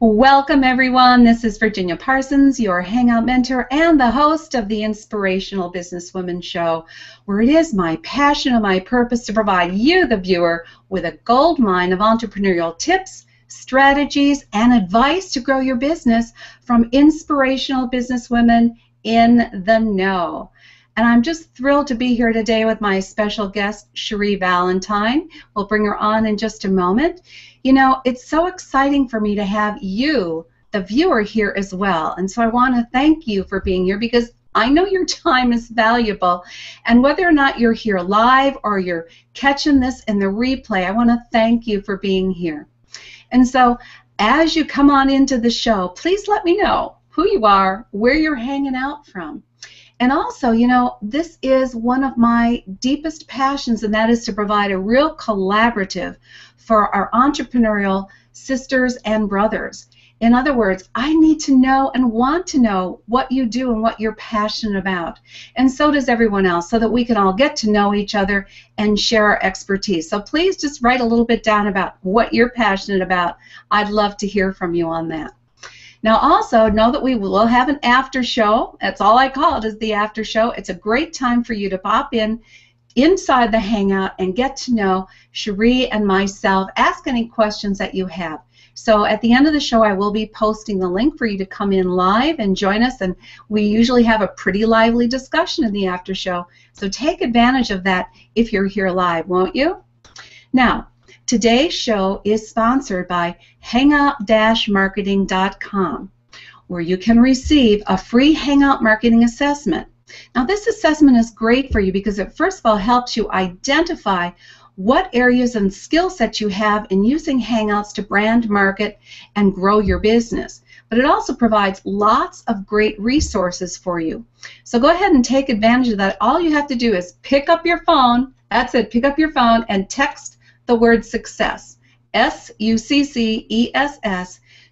Welcome, everyone. This is Virginia Parsons, your Hangout mentor and the host of the Inspirational Businesswoman Show, where it is my passion and my purpose to provide you, the viewer, with a gold mine of entrepreneurial tips, strategies, and advice to grow your business from inspirational businesswomen in the know. And I'm just thrilled to be here today with my special guest, Cherie Valentine. We'll bring her on in just a moment. You know, it's so exciting for me to have you, the viewer, here as well. And so I want to thank you for being here because I know your time is valuable. And whether or not you're here live or you're catching this in the replay, I want to thank you for being here. And so as you come on into the show, please let me know who you are, where you're hanging out from. And also, you know, this is one of my deepest passions, and that is to provide a real collaborative for our entrepreneurial sisters and brothers. In other words, I need to know and want to know what you do and what you're passionate about. And so does everyone else, so that we can all get to know each other and share our expertise. So please just write a little bit down about what you're passionate about. I'd love to hear from you on that. Now also know that we will have an after show. That's all I call it is the after show. It's a great time for you to pop in inside the Hangout and get to know Cherie and myself. Ask any questions that you have. So at the end of the show, I will be posting the link for you to come in live and join us. And we usually have a pretty lively discussion in the after show. So take advantage of that if you're here live, won't you? Now, today's show is sponsored by Hangout-Marketing.com, where you can receive a free Hangout marketing assessment. Now this assessment is great for you because it first of all helps you identify what areas and skill sets you have in using Hangouts to brand, market, and grow your business. But it also provides lots of great resources for you. So go ahead and take advantage of that. All you have to do is pick up your phone, that's it, pick up your phone and text the word success, S-U-C-C-E-S-S,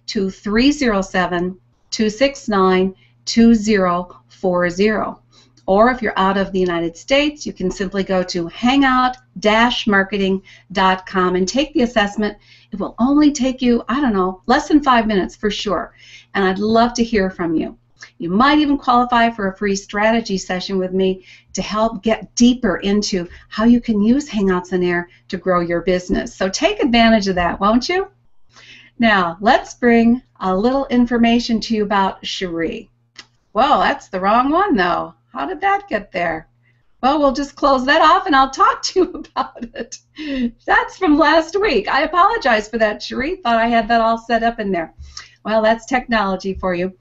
to 307 269 2040. Or if you're out of the United States, you can simply go to hangout-marketing.com and take the assessment. It will only take you, I don't know, less than five minutes for sure. And I'd love to hear from you. You might even qualify for a free strategy session with me to help get deeper into how you can use Hangouts on Air to grow your business. So take advantage of that, won't you? Now, let's bring a little information to you about Cherie. Well, that's the wrong one, though. How did that get there? Well, we'll just close that off and I'll talk to you about it. That's from last week. I apologize for that, Cherie. Thought I had that all set up in there. Well, that's technology for you.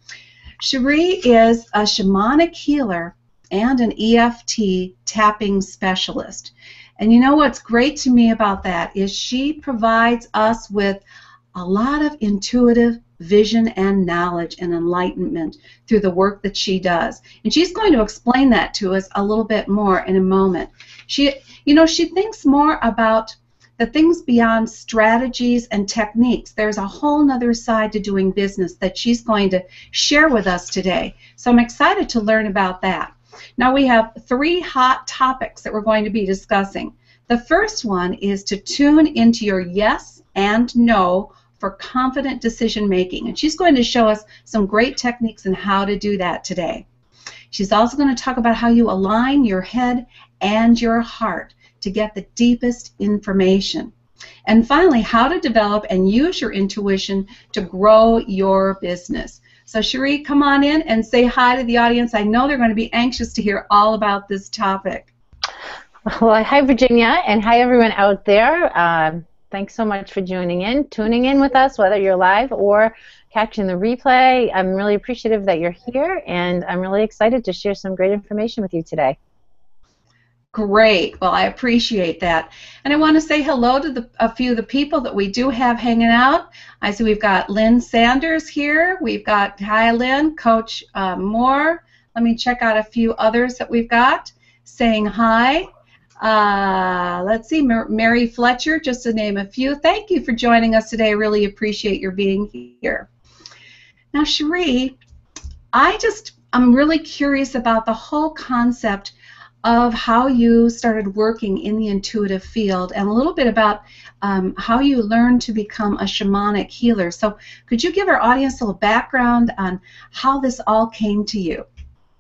Cherie is a shamanic healer and an EFT tapping specialist. And you know what's great to me about that is she provides us with a lot of intuitive vision and knowledge and enlightenment through the work that she does. And she's going to explain that to us a little bit more in a moment. She you know, she thinks more about the things beyond strategies and techniques. There's a whole nother side to doing business that she's going to share with us today. So I'm excited to learn about that. Now we have three hot topics that we're going to be discussing. The first one is to tune into your yes and no for confident decision making. And she's going to show us some great techniques and how to do that today. She's also going to talk about how you align your head and your heart to get the deepest information. And finally, how to develop and use your intuition to grow your business. So, Cherie, come on in and say hi to the audience. I know they're going to be anxious to hear all about this topic. Well, hi, Virginia, and hi, everyone out there. Uh, thanks so much for joining in, tuning in with us, whether you're live or catching the replay. I'm really appreciative that you're here, and I'm really excited to share some great information with you today. Great. Well, I appreciate that. And I want to say hello to the, a few of the people that we do have hanging out. I see we've got Lynn Sanders here. We've got, hi, Lynn, Coach uh, Moore. Let me check out a few others that we've got saying hi. Uh, let's see, Mary Fletcher, just to name a few. Thank you for joining us today. I really appreciate your being here. Now, Cherie, I just, I'm really curious about the whole concept of how you started working in the intuitive field and a little bit about um, how you learned to become a shamanic healer. So, could you give our audience a little background on how this all came to you?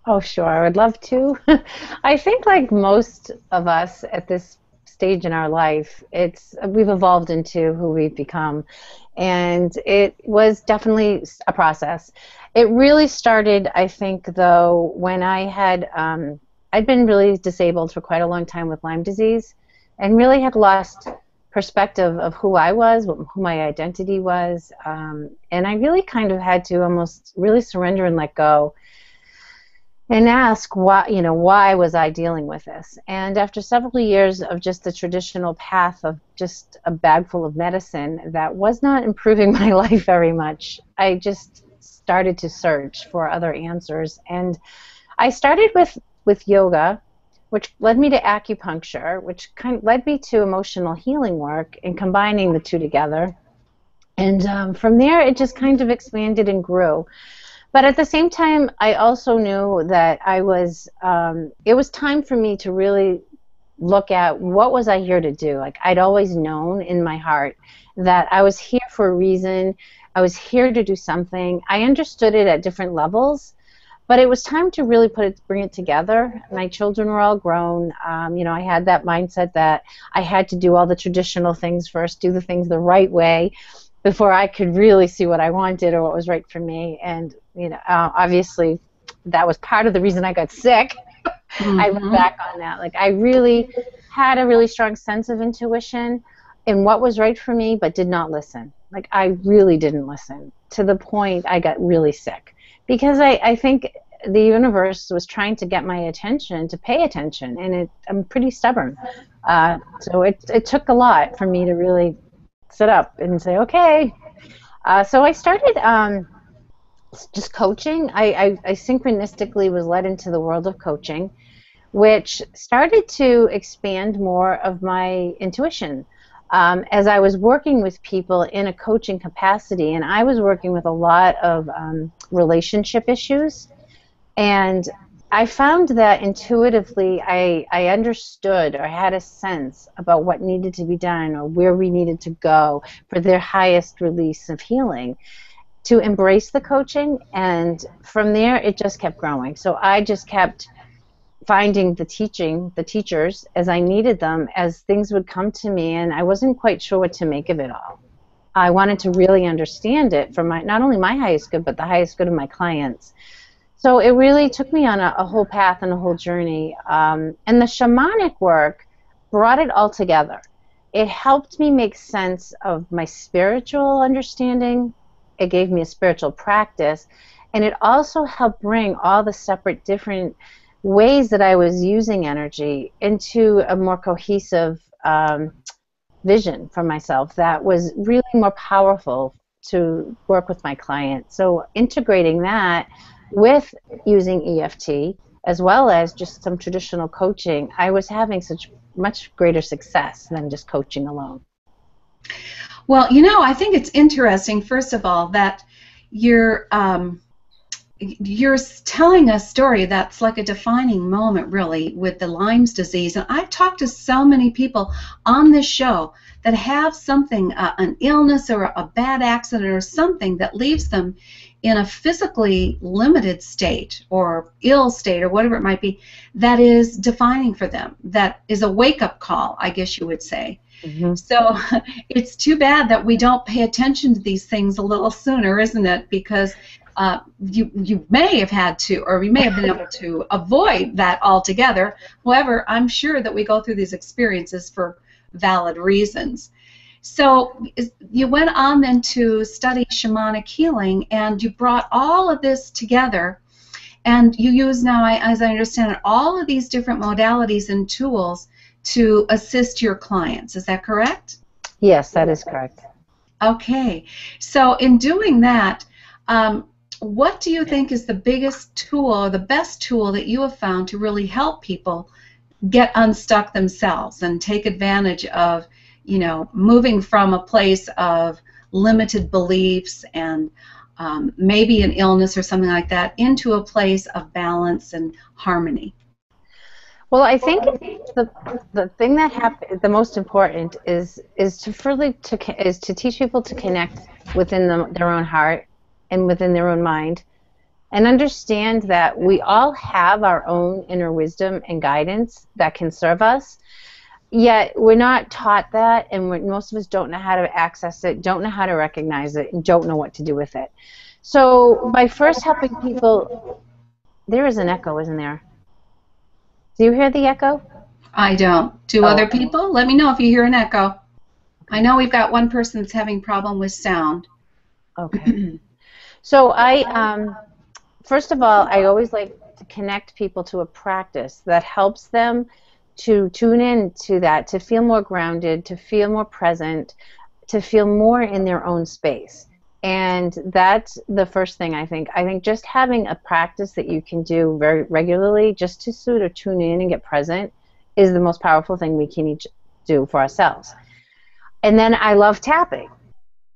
Oh, sure. I would love to. I think, like most of us at this stage in our life, it's we've evolved into who we've become, and it was definitely a process. It really started, I think, though, when I had um, I'd been really disabled for quite a long time with Lyme disease and really had lost perspective of who I was, who my identity was, um, and I really kind of had to almost really surrender and let go and ask why you know why was I dealing with this? And after several years of just the traditional path of just a bag full of medicine that was not improving my life very much I just started to search for other answers. And I started with with yoga, which led me to acupuncture, which kind of led me to emotional healing work and combining the two together. And um, from there, it just kind of expanded and grew. But at the same time, I also knew that I was, um, it was time for me to really look at what was I here to do. Like I'd always known in my heart that I was here for a reason. I was here to do something. I understood it at different levels, but it was time to really put it, bring it together. My children were all grown. Um, you know, I had that mindset that I had to do all the traditional things first, do the things the right way, before I could really see what I wanted or what was right for me. And you know, uh, obviously, that was part of the reason I got sick. Mm-hmm. I look mm-hmm. back on that. Like I really had a really strong sense of intuition in what was right for me, but did not listen. Like I really didn't listen to the point I got really sick because I, I think the universe was trying to get my attention to pay attention, and it, I'm pretty stubborn. Uh, so it, it took a lot for me to really sit up and say, okay. Uh, so I started um, just coaching. I, I, I synchronistically was led into the world of coaching, which started to expand more of my intuition um, as I was working with people in a coaching capacity, and I was working with a lot of um, relationship issues, and I found that intuitively I, I understood or had a sense about what needed to be done or where we needed to go for their highest release of healing to embrace the coaching. And from there it just kept growing. So i just kept finding the teaching, the teachers, as I needed them, as things would come to me, and I wasn't quite sure what to make of it all. I wanted to really understand it for my not only my highest good, but the highest good of my clients. So it really took me on a, a whole path and a whole journey. Um, and the shamanic work brought it all together. It helped me make sense of my spiritual understanding. It gave me a spiritual practice, and it also helped bring all the separate different ways that I was using energy into a more cohesive um, vision for myself that was really more powerful to work with my client. So integrating that with using EFT as well as just some traditional coaching, I was having such much greater success than just coaching alone. Well, you know, I think it's interesting, first of all, that you're um, you're telling a story that's like a defining moment, really, with the Lyme's disease. And I've talked to so many people on this show that have something, uh, an illness or a bad accident or something that leaves them in a physically limited state or ill state or whatever it might be that is defining for them, that is a wake up call, I guess you would say. Mm-hmm. So it's too bad that we don't pay attention to these things a little sooner, isn't it? Because uh, you you may have had to, or we may have been able to avoid that altogether. However, I'm sure that we go through these experiences for valid reasons. So you went on then to study shamanic healing, and you brought all of this together, and you use now, as I understand it, all of these different modalities and tools to assist your clients. Is that correct? Yes, that is correct. Okay, so in doing that, um, what do you think is the biggest tool or the best tool that you have found to really help people get unstuck themselves and take advantage of, you know, moving from a place of limited beliefs and um, maybe an illness or something like that into a place of balance and harmony? Well, I think the the thing that happen, the most important is is to really to is to teach people to connect within the, their own heart and within their own mind and understand that we all have our own inner wisdom and guidance that can serve us. Yet we're not taught that and most of us don't know how to access it don't know how to recognize it and don't know what to do with it. So by first helping people there is an echo isn't there? Do you hear the echo? I don't. Do oh. other people? Let me know if you hear an echo. I know we've got one person that's having problem with sound. Okay So I, um, first of all, I always like to connect people to a practice that helps them to tune in to that, to feel more grounded, to feel more present, to feel more in their own space. And that's the first thing I think. I think just having a practice that you can do very regularly, just to sort of tune in and get present, is the most powerful thing we can each do for ourselves. And then I love tapping.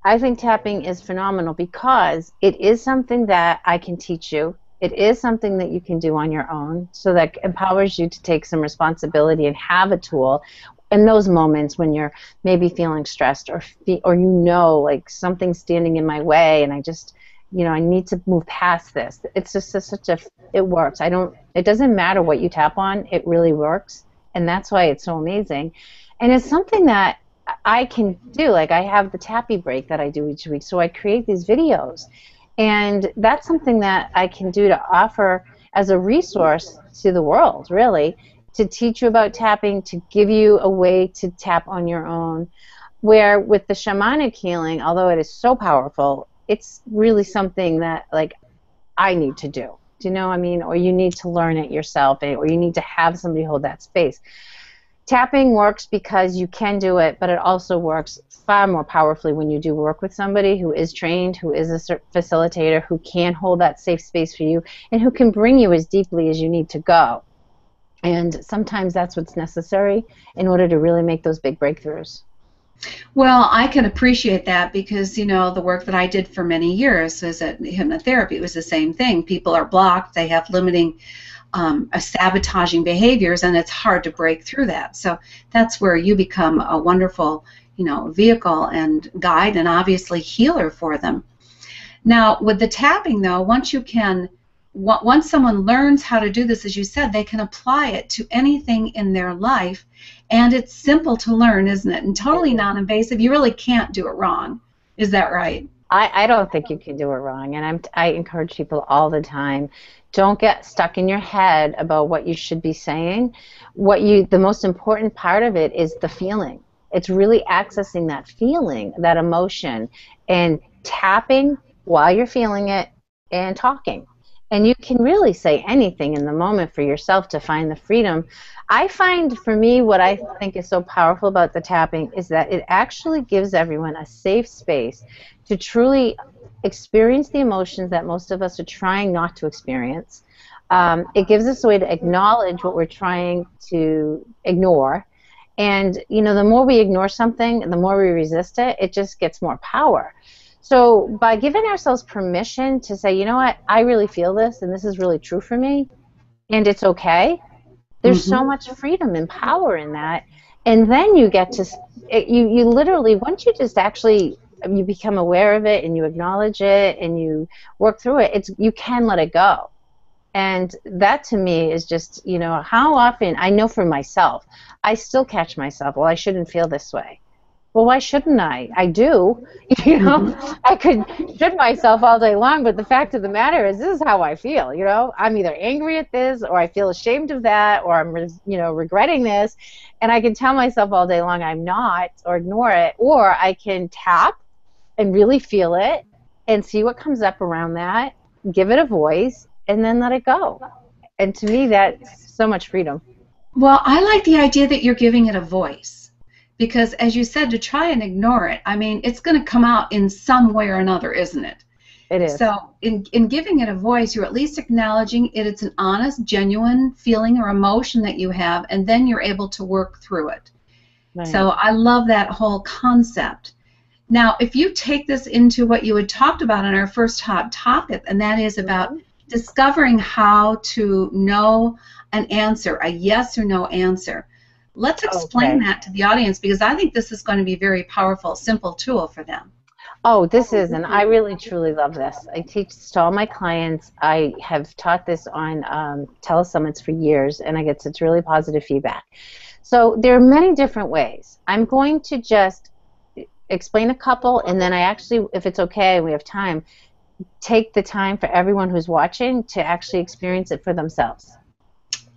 I think tapping is phenomenal because it is something that I can teach you. It is something that you can do on your own, so that empowers you to take some responsibility and have a tool in those moments when you're maybe feeling stressed or fe- or you know like something's standing in my way and I just you know I need to move past this. It's just a, such a it works. I don't. It doesn't matter what you tap on. It really works, and that's why it's so amazing. And it's something that I can do. Like I have the tappy break that I do each week, so I create these videos, and that's something that I can do to offer as a resource to the world, really, to teach you about tapping, to give you a way to tap on your own. Where with the shamanic healing, although it is so powerful, it's really something that like I need to do. Do you know? what I mean, or you need to learn it yourself, eh, or you need to have somebody hold that space. Tapping works because you can do it, but it also works far more powerfully when you do work with somebody who is trained, who is a facilitator, who can hold that safe space for you, and who can bring you as deeply as you need to go. And sometimes that's what's necessary in order to really make those big breakthroughs. Well, I can appreciate that because, you know, the work that I did for many years was at hypnotherapy. It was the same thing. People are blocked, they have limiting um, sabotaging behaviors, and it's hard to break through that. So that's where you become a wonderful, you know, vehicle and guide, and obviously healer for them. Now, with the tapping, though, once you can, once someone learns how to do this, as you said, they can apply it to anything in their life, and it's simple to learn, isn't it? And totally non-invasive. You really can't do it wrong. Is that right? I, I don't think you can do it wrong, and I'm, I encourage people all the time don't get stuck in your head about what you should be saying. What you the most important part of it is the feeling. It's really accessing that feeling, that emotion and tapping while you're feeling it and talking. And you can really say anything in the moment for yourself to find the freedom. I find for me what I think is so powerful about the tapping is that it actually gives everyone a safe space to truly experience the emotions that most of us are trying not to experience. Um, it gives us a way to acknowledge what we're trying to ignore. And, you know, the more we ignore something, the more we resist it, it just gets more power. So by giving ourselves permission to say, you know what, I really feel this and this is really true for me, and it's okay, there's mm-hmm. so much freedom and power in that. And then you get to, you, you literally, once you just actually you become aware of it and you acknowledge it and you work through it it's you can let it go and that to me is just you know how often i know for myself i still catch myself well i shouldn't feel this way well, why shouldn't I? I do. You know, mm-hmm. I could should myself all day long, but the fact of the matter is, this is how I feel. You know, I'm either angry at this, or I feel ashamed of that, or I'm, you know, regretting this, and I can tell myself all day long I'm not, or ignore it, or I can tap and really feel it and see what comes up around that, give it a voice, and then let it go. And to me, that's so much freedom. Well, I like the idea that you're giving it a voice because as you said to try and ignore it i mean it's going to come out in some way or another isn't it it is so in, in giving it a voice you're at least acknowledging it it's an honest genuine feeling or emotion that you have and then you're able to work through it right. so i love that whole concept now if you take this into what you had talked about in our first hot topic and that is about mm-hmm. discovering how to know an answer a yes or no answer Let's explain okay. that to the audience because I think this is going to be a very powerful, simple tool for them. Oh, this is, and I really truly love this. I teach this to all my clients. I have taught this on um, telesummits for years, and I get such really positive feedback. So there are many different ways. I'm going to just explain a couple, and then I actually, if it's okay, we have time, take the time for everyone who's watching to actually experience it for themselves.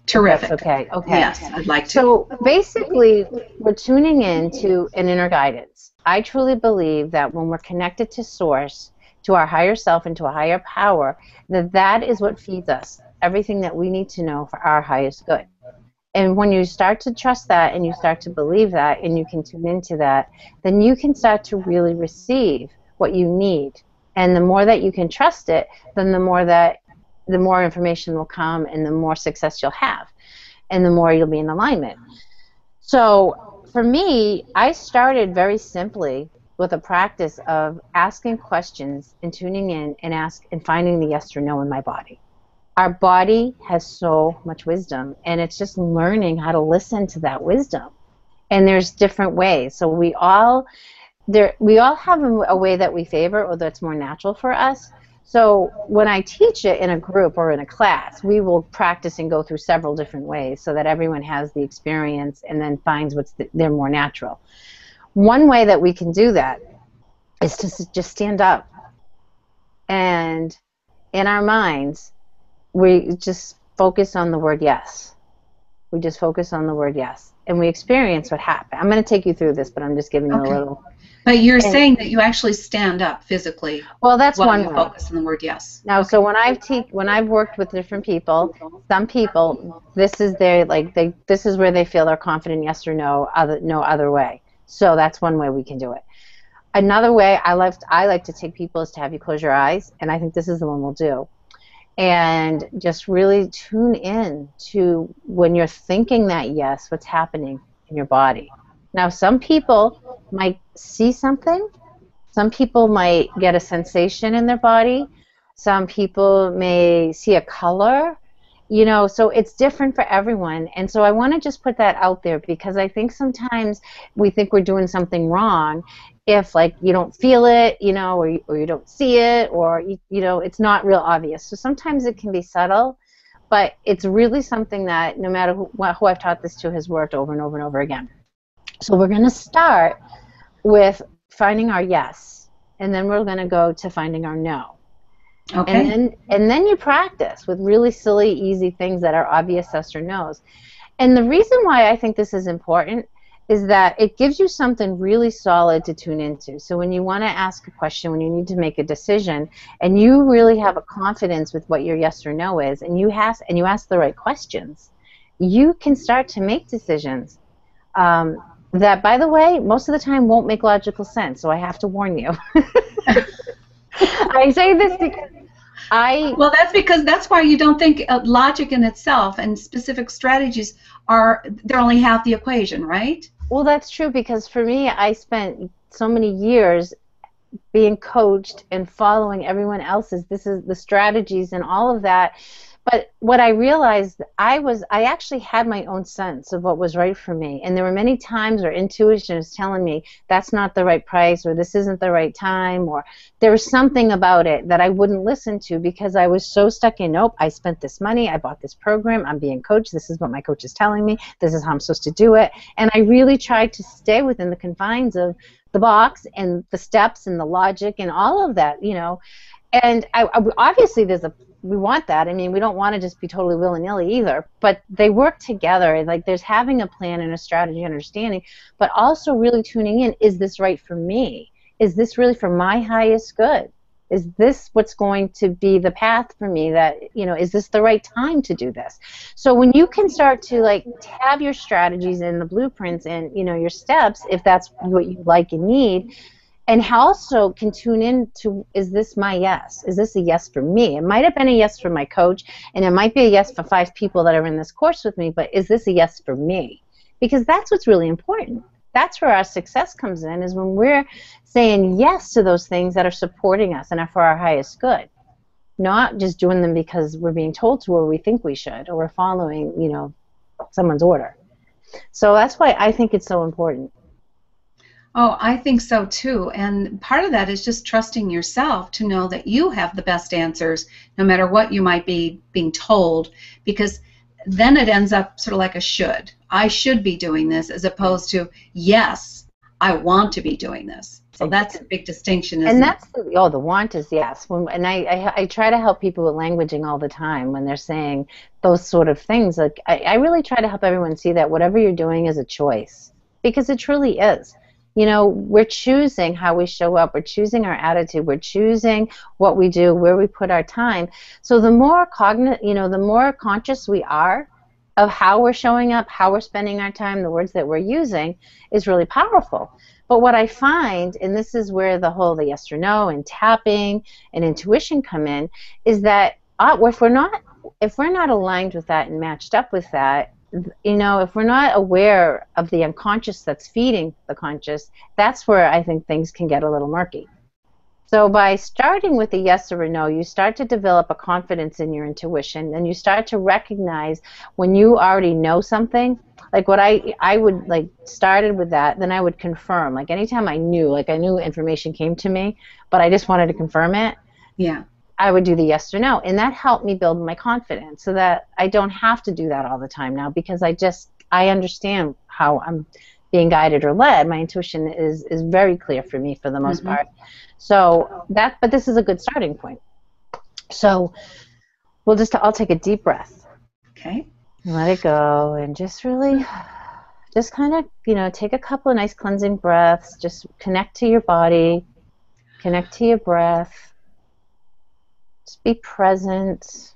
Terrific. okay. Okay. Yes, I'd like to. So basically, we're tuning in to an inner guidance. I truly believe that when we're connected to Source, to our higher self, and to a higher power, that that is what feeds us everything that we need to know for our highest good. And when you start to trust that and you start to believe that and you can tune into that, then you can start to really receive what you need. And the more that you can trust it, then the more that the more information will come and the more success you'll have and the more you'll be in alignment. So for me, I started very simply with a practice of asking questions and tuning in and ask and finding the yes or no in my body. Our body has so much wisdom and it's just learning how to listen to that wisdom. And there's different ways. So we all there we all have a, way that we favor or that's more natural for us so when I teach it in a group or in a class, we will practice and go through several different ways so that everyone has the experience and then finds what's the, they're more natural. One way that we can do that is to just stand up and in our minds we just focus on the word yes. We just focus on the word yes and we experience what happened. I'm going to take you through this, but I'm just giving you okay. a little but you're and, saying that you actually stand up physically. Well, that's one way. focus on the word yes. Now, okay. so when I've te- when I've worked with different people, some people this is their like they this is where they feel they're confident yes or no other no other way. So that's one way we can do it. Another way I like I like to take people is to have you close your eyes, and I think this is the one we'll do. And just really tune in to when you're thinking that yes, what's happening in your body. Now, some people might see something. Some people might get a sensation in their body. Some people may see a color. You know, so it's different for everyone. And so I want to just put that out there because I think sometimes we think we're doing something wrong if like you don't feel it, you know, or you, or you don't see it, or you, you know, it's not real obvious. So sometimes it can be subtle, but it's really something that no matter who, who I've taught this to has worked over and over and over again. So we're going to start with finding our yes, and then we're going to go to finding our no. Okay. And then, and then you practice with really silly, easy things that are obvious yes or no's. And the reason why I think this is important is that it gives you something really solid to tune into. So when you want to ask a question, when you need to make a decision, and you really have a confidence with what your yes or no is, and you ask and you ask the right questions, you can start to make decisions. Um, that, by the way, most of the time won't make logical sense. So I have to warn you. I say this because I well, that's because that's why you don't think uh, logic in itself and specific strategies are they're only half the equation, right? Well, that's true because for me, I spent so many years being coached and following everyone else's. This is the strategies and all of that but what I realized, I was, I actually had my own sense of what was right for me. And there were many times where intuition was telling me that's not the right price or this isn't the right time or there was something about it that I wouldn't listen to because I was so stuck in, nope, I spent this money, I bought this program, I'm being coached, this is what my coach is telling me, this is how I'm supposed to do it. And I really tried to stay within the confines of the box and the steps and the logic and all of that, you know. And I, I, obviously, there's a we want that. I mean, we don't want to just be totally willy nilly either. But they work together. Like there's having a plan and a strategy, understanding, but also really tuning in. Is this right for me? Is this really for my highest good? Is this what's going to be the path for me? That you know, is this the right time to do this? So when you can start to like have your strategies and the blueprints and you know your steps, if that's what you like and need, and also can tune in to is this my yes? Is this a yes for me? It might have been a yes for my coach and it might be a yes for five people that are in this course with me but is this a yes for me? Because that's what's really important. That's where our success comes in is when we're saying yes to those things that are supporting us and are for our highest good. Not just doing them because we're being told to or we think we should or we're following you know someone's order. So that's why i think it's so important Oh, I think so too. And part of that is just trusting yourself to know that you have the best answers no matter what you might be being told because then it ends up sort of like a should. I should be doing this as opposed to yes, I want to be doing this. So that's a big distinction. and that's the, oh, the want is yes. When, and I, I, I try to help people with languaging all the time when they're saying those sort of things. Like I, I really try to help everyone see that whatever you're doing is a choice because it truly is you know, we're choosing how we show up. We're choosing our attitude. We're choosing what we do, where we put our time. So the more cognit, you know, the more conscious we are of how we're showing up, how we're spending our time, the words that we're using, is really powerful. But what I find, and this is where the whole the yes or no and tapping and intuition come in, is that uh, if we're not if we're not aligned with that and matched up with that, you know, if we're not aware of the unconscious that's feeding the conscious, that's where I think things can get a little murky. So by starting with a yes or a no, you start to develop a confidence in your intuition and you start to recognize when you already know something. Like what I I would like started with that, then I would confirm. Like anytime I knew, like I knew information came to me, but I just wanted to confirm it. Yeah. I would do the yes or no. And that helped me build my confidence so that I don't have to do that all the time now because I just I understand how I'm being guided or led. My intuition is is very clear for me for the most mm-hmm. part. So that but this is a good starting point. So we'll just I'll take a deep breath. Okay. Let it go and just really just kind of, you know, take a couple of nice cleansing breaths, just connect to your body, connect to your breath just be present.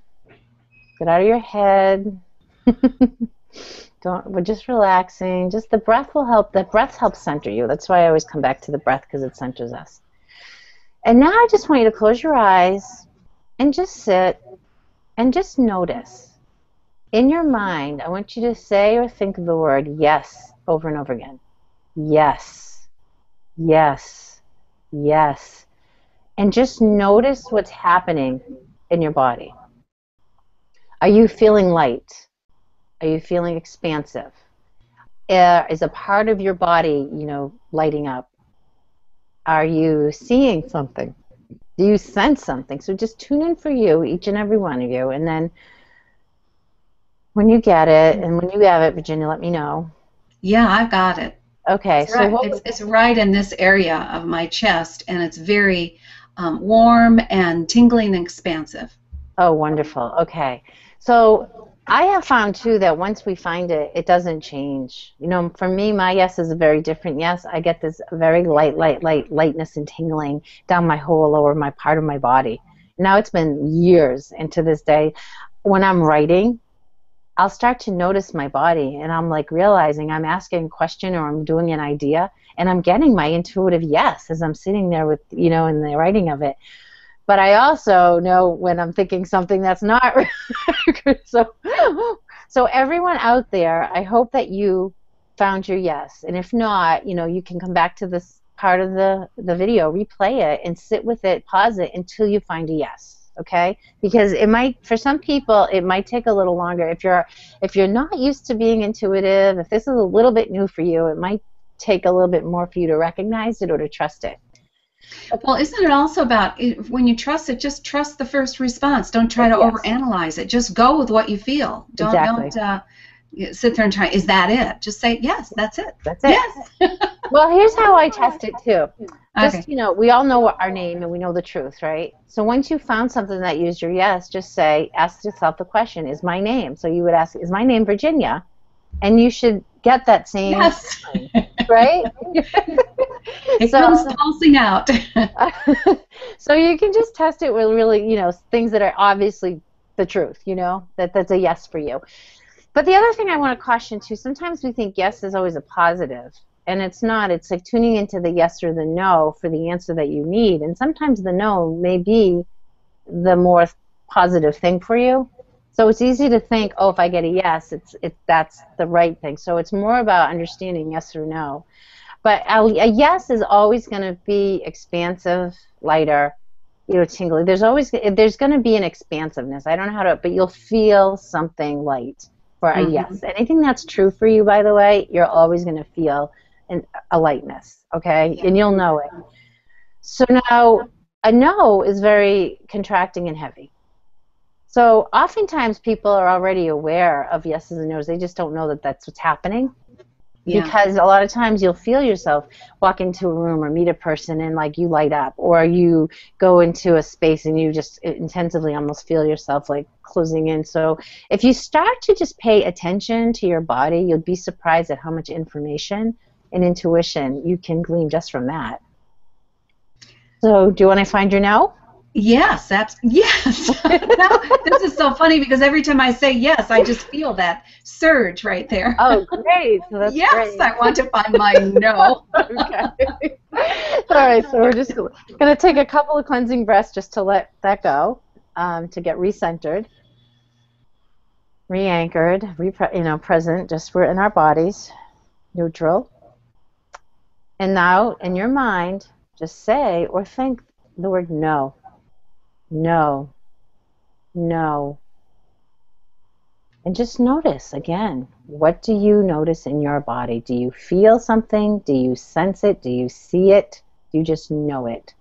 Get out of your head. Don't. We're just relaxing. Just the breath will help. The breath helps center you. That's why I always come back to the breath because it centers us. And now I just want you to close your eyes and just sit and just notice. In your mind, I want you to say or think the word yes over and over again. Yes. Yes. Yes and just notice what's happening in your body. Are you feeling light? Are you feeling expansive? Uh, is a part of your body, you know, lighting up? Are you seeing something? Do you sense something? So just tune in for you, each and every one of you, and then when you get it, and when you have it, Virginia, let me know. Yeah, I've got it. Okay, it's so right. it's, it's, right in this area of my chest, and it's very um, warm and tingling and expansive. Oh, wonderful. Okay. So I have found too that once we find it, it doesn't change. You know, for me, my yes is a very different yes. I get this very light, light, light, lightness and tingling down my whole lower my part of my body. Now it's been years, and to this day, when I'm writing, I'll start to notice my body, and I'm like realizing I'm asking a question or I'm doing an idea, and I'm getting my intuitive yes as I'm sitting there with you know in the writing of it but I also know when I'm thinking something that's not so so everyone out there, I hope that you found your yes. And if not, you know, you can come back to this part of the the video, replay it and sit with it, pause it until you find a yes. Okay? Because it might for some people it might take a little longer. If you're if you're not used to being intuitive, if this is a little bit new for you, it might take a little bit more for you to recognize it or to trust it. Well, isn't it also about when you trust it, just trust the first response. Don't try to yes. overanalyze it. Just go with what you feel. Don't exactly. don't uh, sit there and try. Is that it? Just say yes. That's it. That's it. Yes. well, here's how I test it too. Just okay. you know, we all know our name and we know the truth, right? So once you found something that used your yes, just say, ask yourself the question: Is my name? So you would ask, Is my name Virginia? And you should get that same yes. right it so, comes pulsing out so you can just test it with really you know things that are obviously the truth you know that that's a yes for you but the other thing i want to caution too sometimes we think yes is always a positive and it's not it's like tuning into the yes or the no for the answer that you need and sometimes the no may be the more positive thing for you so it's easy to think, oh, if I get a yes, it's it that's the right thing. So it's more about understanding yes or no. But a, a yes is always going to be expansive, lighter, you know, tingly. There's always there's going to be an expansiveness. I don't know how to, but you'll feel something light for a mm-hmm. yes. Anything that's true for you, by the way, you're always going to feel an, a lightness. Okay, yeah. and you'll know it. So now a no is very contracting and heavy. So oftentimes people are already aware of yeses and nos. They just don't know that that's what's happening. Yeah. Because a lot of times you'll feel yourself walk into a room or meet a person and like you light up, or you go into a space and you just intensively almost feel yourself like closing in. So if you start to just pay attention to your body, you'll be surprised at how much information and intuition you can glean just from that. So do you want to find your no? Yes, abs- yes. now, this is so funny because every time I say yes, I just feel that surge right there. Oh, great! So that's yes, great. I want to find my no. okay. All right, so we're just going to take a couple of cleansing breaths just to let that go, um, to get recentered, re-anchored, re- you know, present. Just we're in our bodies, neutral. And now, in your mind, just say or think the word no. No. No. And just notice again what do you notice in your body? Do you feel something? Do you sense it? Do you see it? Do you just know it?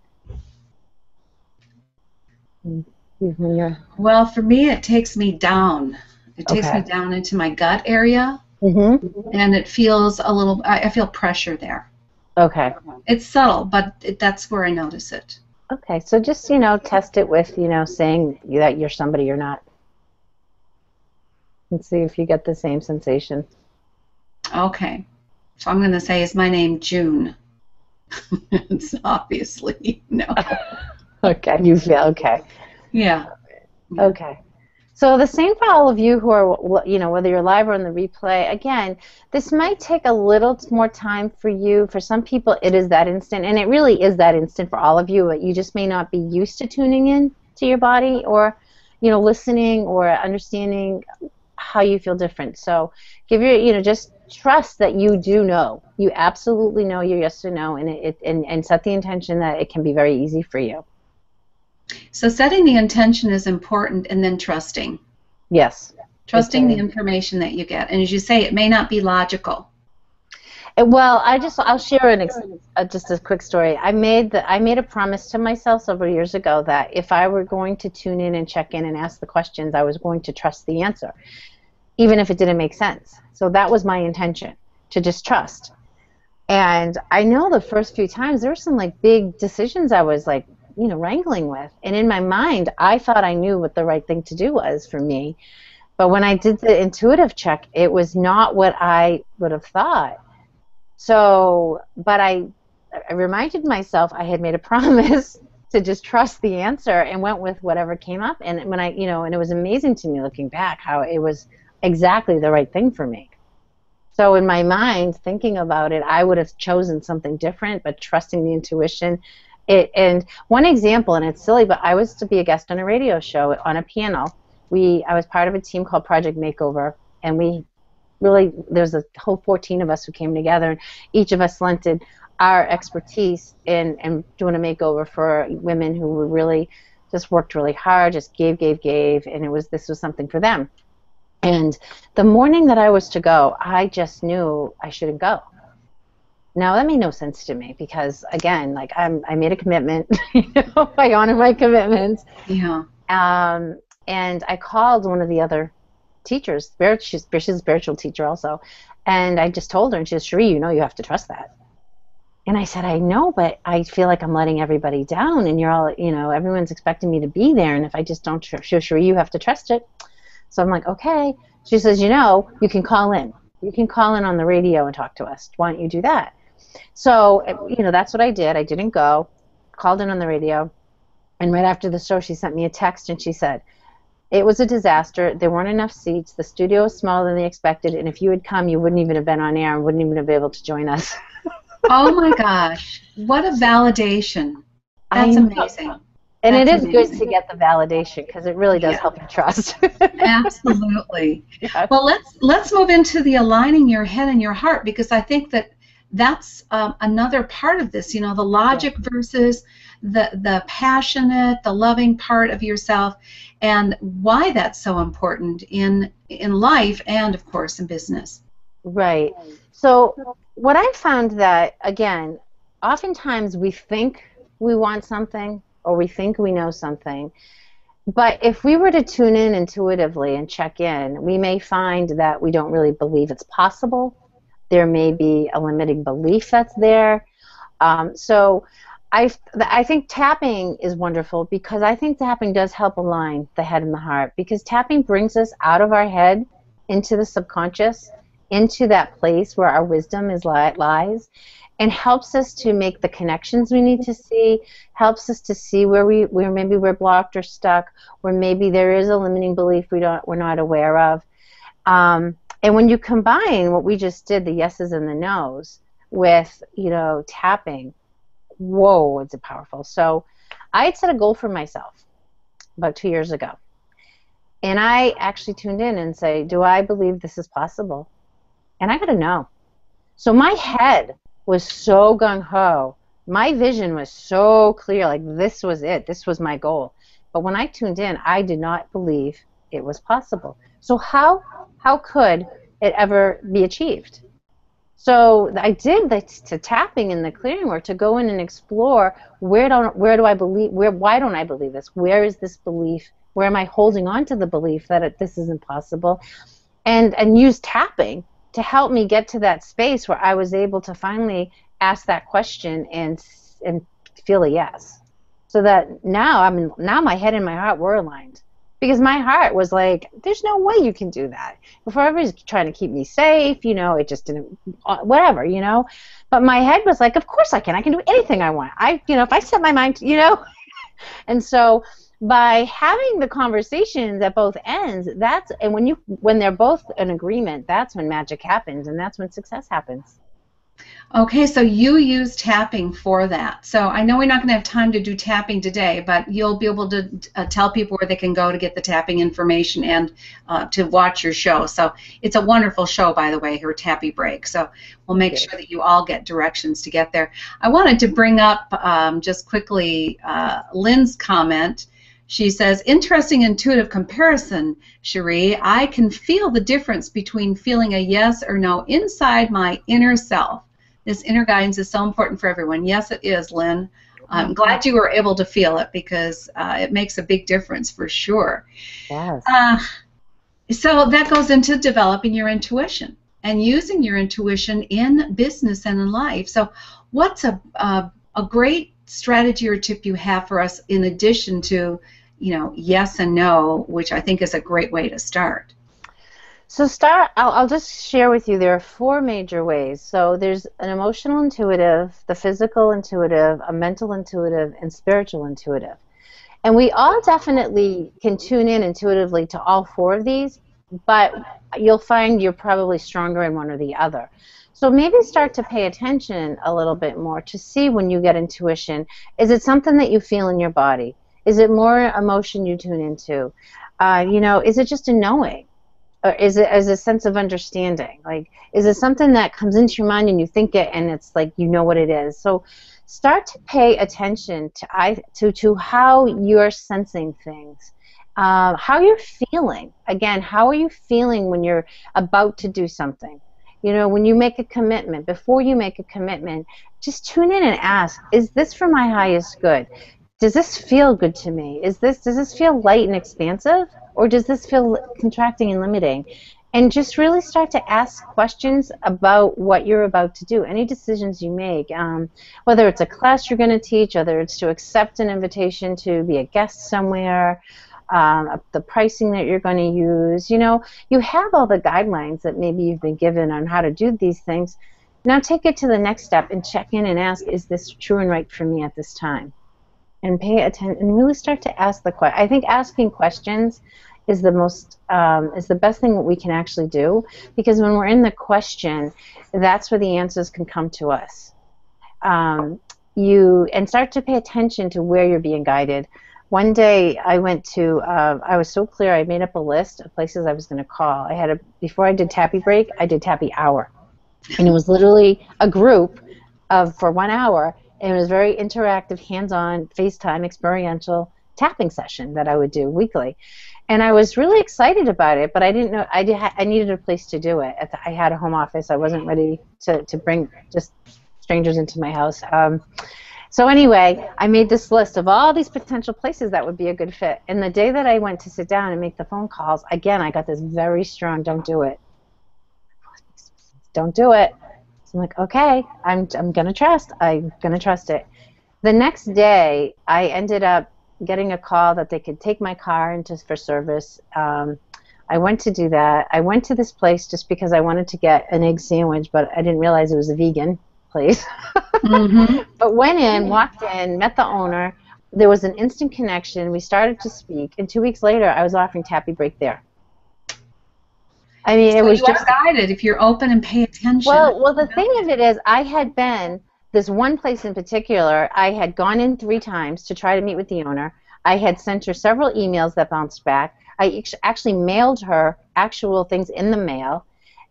Well, for me, it takes me down. It takes okay. me down into my gut area, mm-hmm. and it feels a little. I, feel pressure there. Okay. It's subtle, but it, that's where I notice it. Okay, so just you know, test it with you know saying that you're somebody you're not, and see if you get the same sensation. Okay, so I'm going to say, is my name June? it's obviously no. okay, you feel okay. Yeah. Okay. So the same for all of you who are, you know, whether you're live or on the replay. Again, this might take a little more time for you. For some people, it is that instant, and it really is that instant for all of you. But you just may not be used to tuning in to your body, or, you know, listening or understanding how you feel different. So give your, you know, just trust that you do know. You absolutely know your yes or no, and it, and and set the intention that it can be very easy for you. So setting the intention is important and then trusting. Yes. Trusting the information that you get. And as you say, it may not be logical. Uh, well, I just I'll share an ex- uh, just a quick story. I made the I made a promise to myself several years ago that if I were going to tune in and check in and ask the questions, I was going to trust the answer, even if it didn't make sense. So that was my intention to just trust. And I know the first few times there were some like big decisions I was like you know wrangling with and in my mind i thought i knew what the right thing to do was for me But when I did the intuitive check, it was not what I would have thought. So, but I, I reminded myself I had made a promise to just trust the answer and went with whatever came up. And when I, you know, and it was amazing to me looking back how it was exactly the right thing for me. So in my mind, thinking about it, I would have chosen something different, but trusting the intuition. It, and one example, and it's silly, but I was to be a guest on a radio show on a panel. We, I was part of a team called Project Makeover, and we really there's a whole 14 of us who came together, and each of us lent our expertise in, in doing a makeover for women who were really just worked really hard, just gave, gave, gave, and it was this was something for them. And the morning that I was to go, I just knew I shouldn't go. Now that made no sense to me because again, like I'm, I made a commitment. you know, I honor my commitments. Yeah. Um, and I called one of the other teachers. She's, she's a spiritual teacher also, and I just told her, and she said, "Cherie, you know, you have to trust that." And I said, I know, but I feel like I'm letting everybody down, and you're all, you know, everyone's expecting me to be there, and if I just don't, sure, sure, you have to trust it. So I'm like, okay. She says, you know, you can call in. You can call in on the radio and talk to us. Why don't you do that? So, you know, that's what I did. I didn't go. Called in on the radio, and right after the show, she sent me a text, and she said, it was a disaster. There weren't enough seats. The studio was smaller than they expected, and if you had come, you wouldn't even have been on air and wouldn't even have been able to join us. oh my gosh, what a validation! That's amazing. And That's it is amazing. good to get the validation because it really does yeah. help you trust. Absolutely. Yeah. Well, let's let's move into the aligning your head and your heart because I think that that's um, another part of this. You know, the logic versus the the passionate, the loving part of yourself, and why that's so important in in life and of course in business. Right. So what I found that again, oftentimes we think we want something or we think we know something. But if we were to tune in intuitively and check in, we may find that we don't really believe it's possible. There may be a limiting belief that's there. Um, so I, I think tapping is wonderful because I think tapping does help align the head and the heart because tapping brings us out of our head into the subconscious into that place where our wisdom is li- lies and helps us to make the connections we need to see helps us to see where we where maybe we're blocked or stuck where maybe there is a limiting belief we don't we're not aware of um, and when you combine what we just did the yeses and the nos with you no tapping whoa it's a powerful so i had set a goal for myself about two years ago and i actually tuned in and say do i believe this is possible and I got to know. So my head was so gung ho. My vision was so clear, like this was it. This was my goal. But when I tuned in, I did not believe it was possible. So how how could it ever be achieved? So I did the to tapping in the clearing work to go in and explore where don't where do I believe where why don't I believe this? Where is this belief? Where am I holding on to the belief that it, this is impossible? And and use tapping to help me get to that space where I was able to finally ask that question and and feel a yes. So that now I mean now my head and my heart were aligned because my heart was like, "There's no way you can do that." Before everybody's trying to keep me safe, you know, it just didn't, uh, whatever, you know. But my head was like, "Of course I can. I can do anything I want. I, you know, if I set my mind, you know." and so by having the conversations at both ends that's and when you when they're both in agreement that's when magic happens and that's when success happens Okay, so you use tapping for that. So I know we're not going to have time to do tapping today, but you'll be able to uh, tell people where they can go to get the tapping information and uh, to watch your show. So it's a wonderful show, by the way, her Tappy Break. So we'll make sure that you all get directions to get there. I wanted to bring up um, just quickly uh, Lynn's comment. She says, interesting intuitive comparison, Cherie. I can feel the difference between feeling a yes or no inside my inner self. This inner guidance is so important for everyone. Yes, it is, Lynn. I'm glad you were able to feel it because uh, it makes a big difference for sure. Yes. Uh, so that goes into developing your intuition and using your intuition in business and in life. So, what's a, a, a great strategy or tip you have for us in addition to, you know, yes and no, which I think is a great way to start? So start. I'll, I'll just share with you. There are four major ways. So there's an emotional intuitive, the physical intuitive, a mental intuitive, and spiritual intuitive. And we all definitely can tune in intuitively to all four of these, but you'll find you're probably stronger in one or the other. So maybe start to pay attention a little bit more to see when you get intuition. Is it something that you feel in your body? Is it more emotion you tune into? Uh, you know, is it just a knowing? Or is it as a sense of understanding? Like, is it something that comes into your mind and you think it and it's like you know what it is? So start to pay attention to I to to how you're sensing things. Uh, how you're feeling. Again, how are you feeling when you're about to do something? You know, when you make a commitment, before you make a commitment, just tune in and ask, is this for my highest good? Does this feel good to me? Is this does this feel light and expansive or does this feel contracting and limiting? and just really start to ask questions about what you're about to do, any decisions you make, um, whether it's a class you're going to teach, whether it's to accept an invitation to be a guest somewhere, um, the pricing that you're going to use. You know, you have all the guidelines that maybe you've been given on how to do these things. Now take it to the next step and check in and ask, is this true and right for me at this time? And pay attention and really start to ask the question. I think asking questions is the most um, is the best thing that we can actually do because when we're in the question, that's where the answers can come to us. Um, you and start to pay attention to where you're being guided. One day I went to uh, I was so clear I made up a list of places I was going to call. I had a before I did Tappy Break I did Tappy Hour, and it was literally a group of for one hour. And it was very interactive, hands-on, FaceTime, experiential tapping session that I would do weekly and I was really excited about it, but I didn't know I did I needed a place to do it. I had a home office. I wasn't ready to, to bring just strangers into my house. Um, so anyway, I made this list of all these potential places that would be a good fit. And the day that I went to sit down and make the phone calls, again, I got this very strong "don't do it." Don't do it. So I'm like, okay, I'm I'm gonna trust. I'm gonna trust it. The next day, I ended up getting a call that they could take my car into for service. Um, I went to do that. I went to this place just because I wanted to get an egg sandwich, but I didn't realize it was a vegan place. mm-hmm. But went in, walked in, met the owner. There was an instant connection. We started to speak, and two weeks later, I was offering Tappy Break there. I mean, so it was you just guided if you're open and pay attention. Well, well, the thing of it is, I had been this one place in particular, I had gone in three times to try to meet with the owner. I had sent her several emails that bounced back. I actually mailed her actual things in the mail,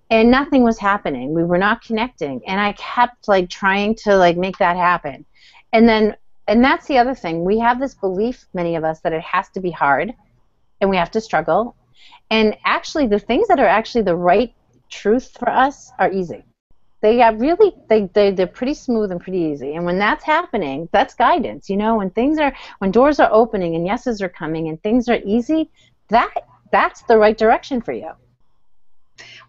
and nothing was happening. We were not connecting, and I kept like trying to like make that happen. And then, and that's the other thing. We have this belief, many of us, that it has to be hard, and we have to struggle. And actually, the things that are actually the right truth for us are easy they are really they, they they're pretty smooth and pretty easy and when that's happening that's guidance you know when things are when doors are opening and yeses are coming and things are easy that that's the right direction for you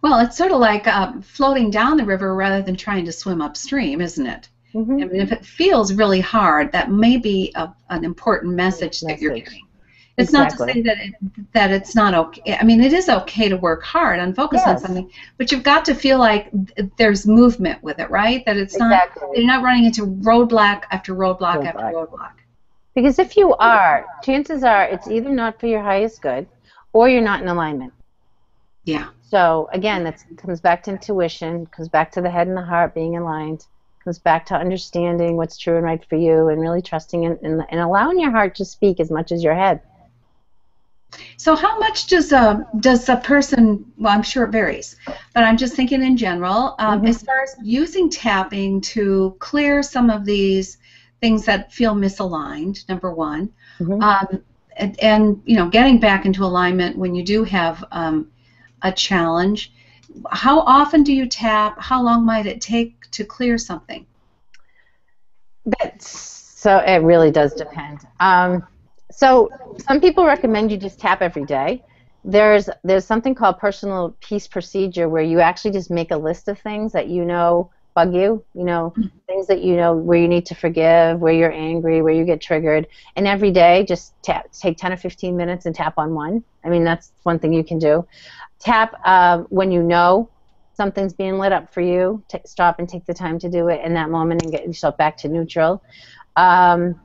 well it's sort of like uh, floating down the river rather than trying to swim upstream isn't it mm-hmm. I mean, if it feels really hard, that may be a, an important message, message. that you're getting. It's exactly. not to say that it, that it's not okay. I mean, it is okay to work hard and focus yes. on something, but you've got to feel like there's movement with it, right? That it's exactly. not you're not running into roadblock after roadblock, roadblock after roadblock. Because if you are, chances are it's either not for your highest good, or you're not in alignment. Yeah. So again, that comes back to intuition, comes back to the head and the heart being aligned, comes back to understanding what's true and right for you, and really trusting and, and, and allowing your heart to speak as much as your head. So how much does a does a person? Well, I'm sure it varies, but I'm just thinking in general. Um, mm-hmm. As far as using tapping to clear some of these things that feel misaligned, number one, mm-hmm. um, and, and, you know, getting back into alignment when you do have um, a challenge. How often do you tap? How long might it take to clear something? That's so. It really does depend. Um, so some people recommend you just tap every day. There's there's something called personal peace procedure where you actually just make a list of things that you know bug you, you know, mm-hmm. things that you know where you need to forgive, where you're angry, where you get triggered. And every day, just tap, take 10 or 15 minutes and tap on one. I mean, that's one thing you can do. Tap uh, when you know something's being lit up for you. T- stop and take the time to do it in that moment and get yourself back to neutral. Um,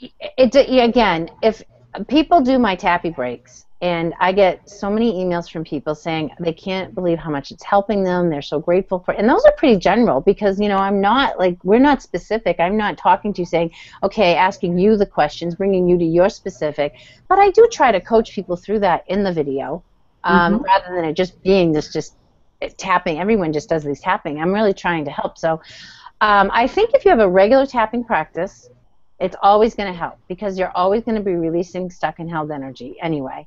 it, it again, if people do my tappy breaks, and I get so many emails from people saying they can't believe how much it's helping them. They're so grateful for, it. and those are pretty general because you know I'm not like we're not specific. I'm not talking to you saying, okay, asking you the questions, bringing you to your specific. But I do try to coach people through that in the video, um, mm-hmm. rather than it just being this just tapping. Everyone just does these tapping. I'm really trying to help. So um, I think if you have a regular tapping practice, it's always going to help because you're always going to be releasing stuck and held energy anyway.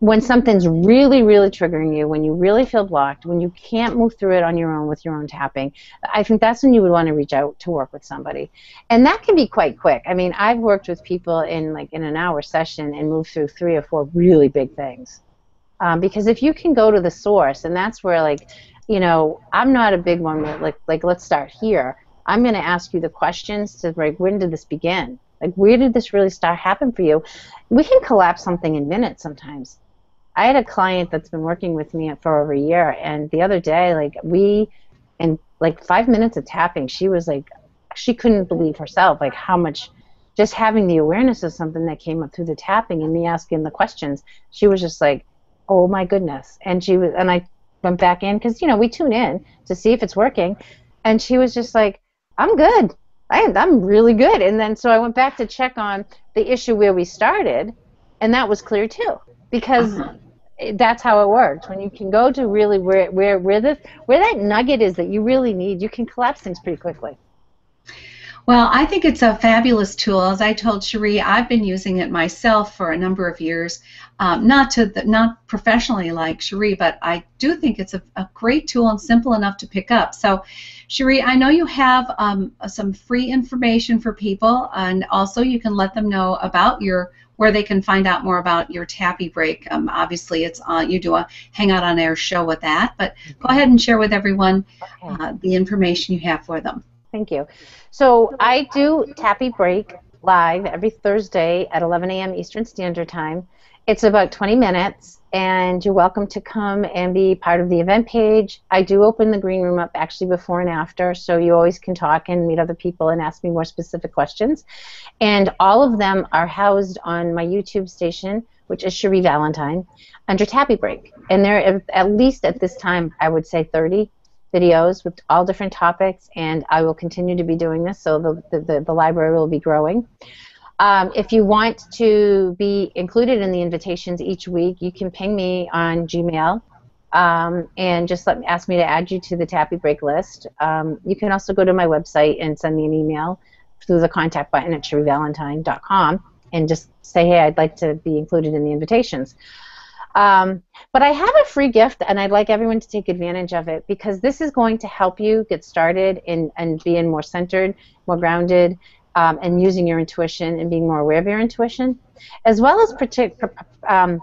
When something's really, really triggering you, when you really feel blocked, when you can't move through it on your own with your own tapping, I think that's when you would want to reach out to work with somebody. And that can be quite quick. I mean, I've worked with people in like in an hour session and moved through three or four really big things. Um, because if you can go to the source, and that's where like, you know, I'm not a big one where like like let's start here I'm going to ask you the questions to like when did this begin? Like where did this really start happen for you? We can collapse something in minutes sometimes. I had a client that's been working with me for over a year, and the other day, like we, in like five minutes of tapping, she was like, she couldn't believe herself, like how much, just having the awareness of something that came up through the tapping and me asking the questions, she was just like, oh my goodness, and she was, and I went back in because you know we tune in to see if it's working, and she was just like, I'm good. I, I'm really good. And then so I went back to check on the issue where we started, and that was clear too, because uh-huh. that's how it works. When you can go to really where where where the where that nugget is that you really need, you can collapse things pretty quickly. Well, I think it's a fabulous tool. As I told Cherie, I've been using it myself for a number of years, um, not to the, not professionally like Cherie, but I do think it's a, a, great tool and simple enough to pick up. So, Cherie, I know you have um, some free information for people, and also you can let them know about your where they can find out more about your Tappy Break. Um, obviously, it's uh, you do a Hangout on Air show with that, but go ahead and share with everyone uh, the information you have for them. Thank you. So I do Tappy Break live every Thursday at 11 a.m. Eastern Standard Time. It's about 20 minutes, and you're welcome to come and be part of the event page. I do open the green room up actually before and after, so you always can talk and meet other people and ask me more specific questions. And all of them are housed on my YouTube station, which is Cherie Valentine, under Tappy Break. And there, are at least at this time, I would say 30 videos with all different topics, and I will continue to be doing this, so the, the, the library will be growing. Um, if you want to be included in the invitations each week, you can ping me on Gmail um, and just let me ask me to add you to the Tappy Break list. Um, you can also go to my website and send me an email through the contact button at cherievalentine.com and just say, hey, I'd like to be included in the invitations. Um, but I have a free gift, and I'd like everyone to take advantage of it because this is going to help you get started and, and being more centered, more grounded, um, and using your intuition and being more aware of your intuition, as well as protect, um,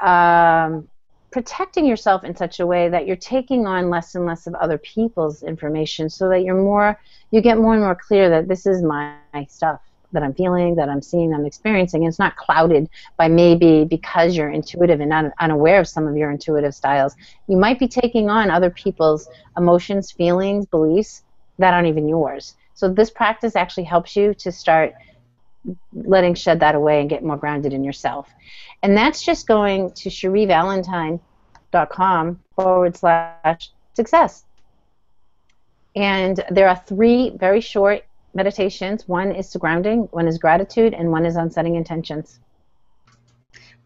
um, protecting yourself in such a way that you're taking on less and less of other people's information so that you're more, you get more and more clear that this is my stuff that I'm feeling, that I'm seeing, I'm experiencing. It's not clouded by maybe because you're intuitive and unaware of some of your intuitive styles. You might be taking on other people's emotions, feelings, beliefs that aren't even yours. So this practice actually helps you to start letting shed that away and get more grounded in yourself. And that's just going to cherievalentine.com forward slash success. And there are three very short meditations. One is to grounding, one is gratitude, and one is on setting intentions.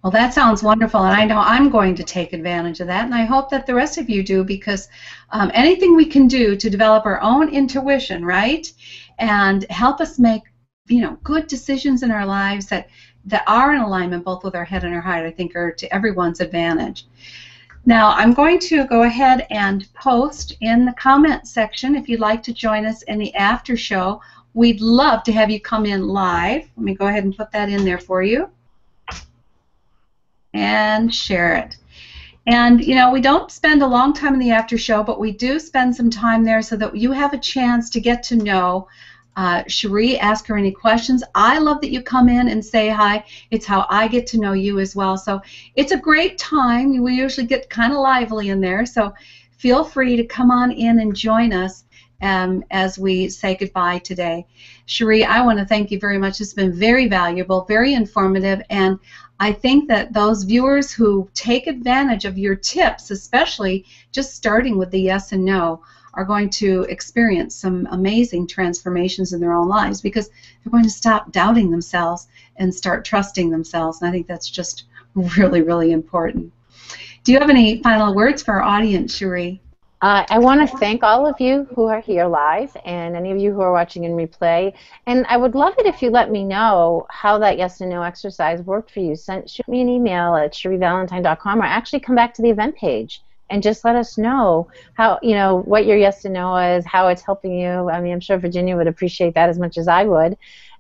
Well, that sounds wonderful, and I know I'm going to take advantage of that, and I hope that the rest of you do because um, anything we can do to develop our own intuition, right, and help us make you know good decisions in our lives that that are in alignment both with our head and our heart, I think are to everyone's advantage. Now, I'm going to go ahead and post in the comment section if you'd like to join us in the after show We'd love to have you come in live. Let me go ahead and put that in there for you. And share it. And, you know, we don't spend a long time in the after show, but we do spend some time there so that you have a chance to get to know uh, Cherie, ask her any questions. I love that you come in and say hi. It's how I get to know you as well. So it's a great time. We usually get kind of lively in there. So feel free to come on in and join us um, as we say goodbye today. Cherie, I want to thank you very much. It's been very valuable, very informative, and I think that those viewers who take advantage of your tips, especially just starting with the yes and no, are going to experience some amazing transformations in their own lives because they're going to stop doubting themselves and start trusting themselves. And I think that's just really, really important. Do you have any final words for our audience, Cherie? Uh, I want to thank all of you who are here live and any of you who are watching in replay. And I would love it if you let me know how that yes and no exercise worked for you. Send, shoot me an email at cherievalentine.com or actually come back to the event page and just let us know how you know what your yes and no is, how it's helping you. I mean, I'm sure Virginia would appreciate that as much as I would.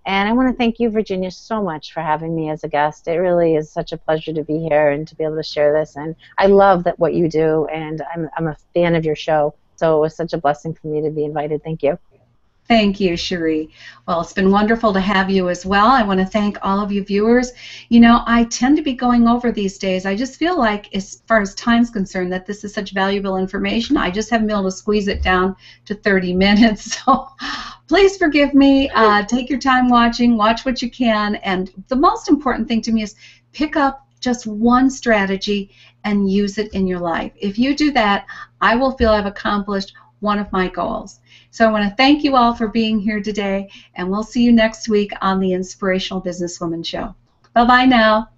And I want to thank you, Virginia, so much for having me as a guest. It really is such a pleasure to be here and to be able to share this. And I love that what you do, and I'm, I'm a fan of your show. So it was such a blessing for me to be invited. Thank you. Thank you, Cherie. Well, it's been wonderful to have you as well. I want to thank all of you viewers. You know, I tend to be going over these days. I just feel like, as far as time's concerned, that this is such valuable information. I just haven't been able to squeeze it down to 30 minutes. So please forgive me. Uh, take your time watching, watch what you can. And the most important thing to me is pick up just one strategy and use it in your life. If you do that, I will feel I've accomplished one of my goals. So I want to thank you all for being here today, and we'll see you next week on the Inspirational Businesswoman Show. Bye bye now.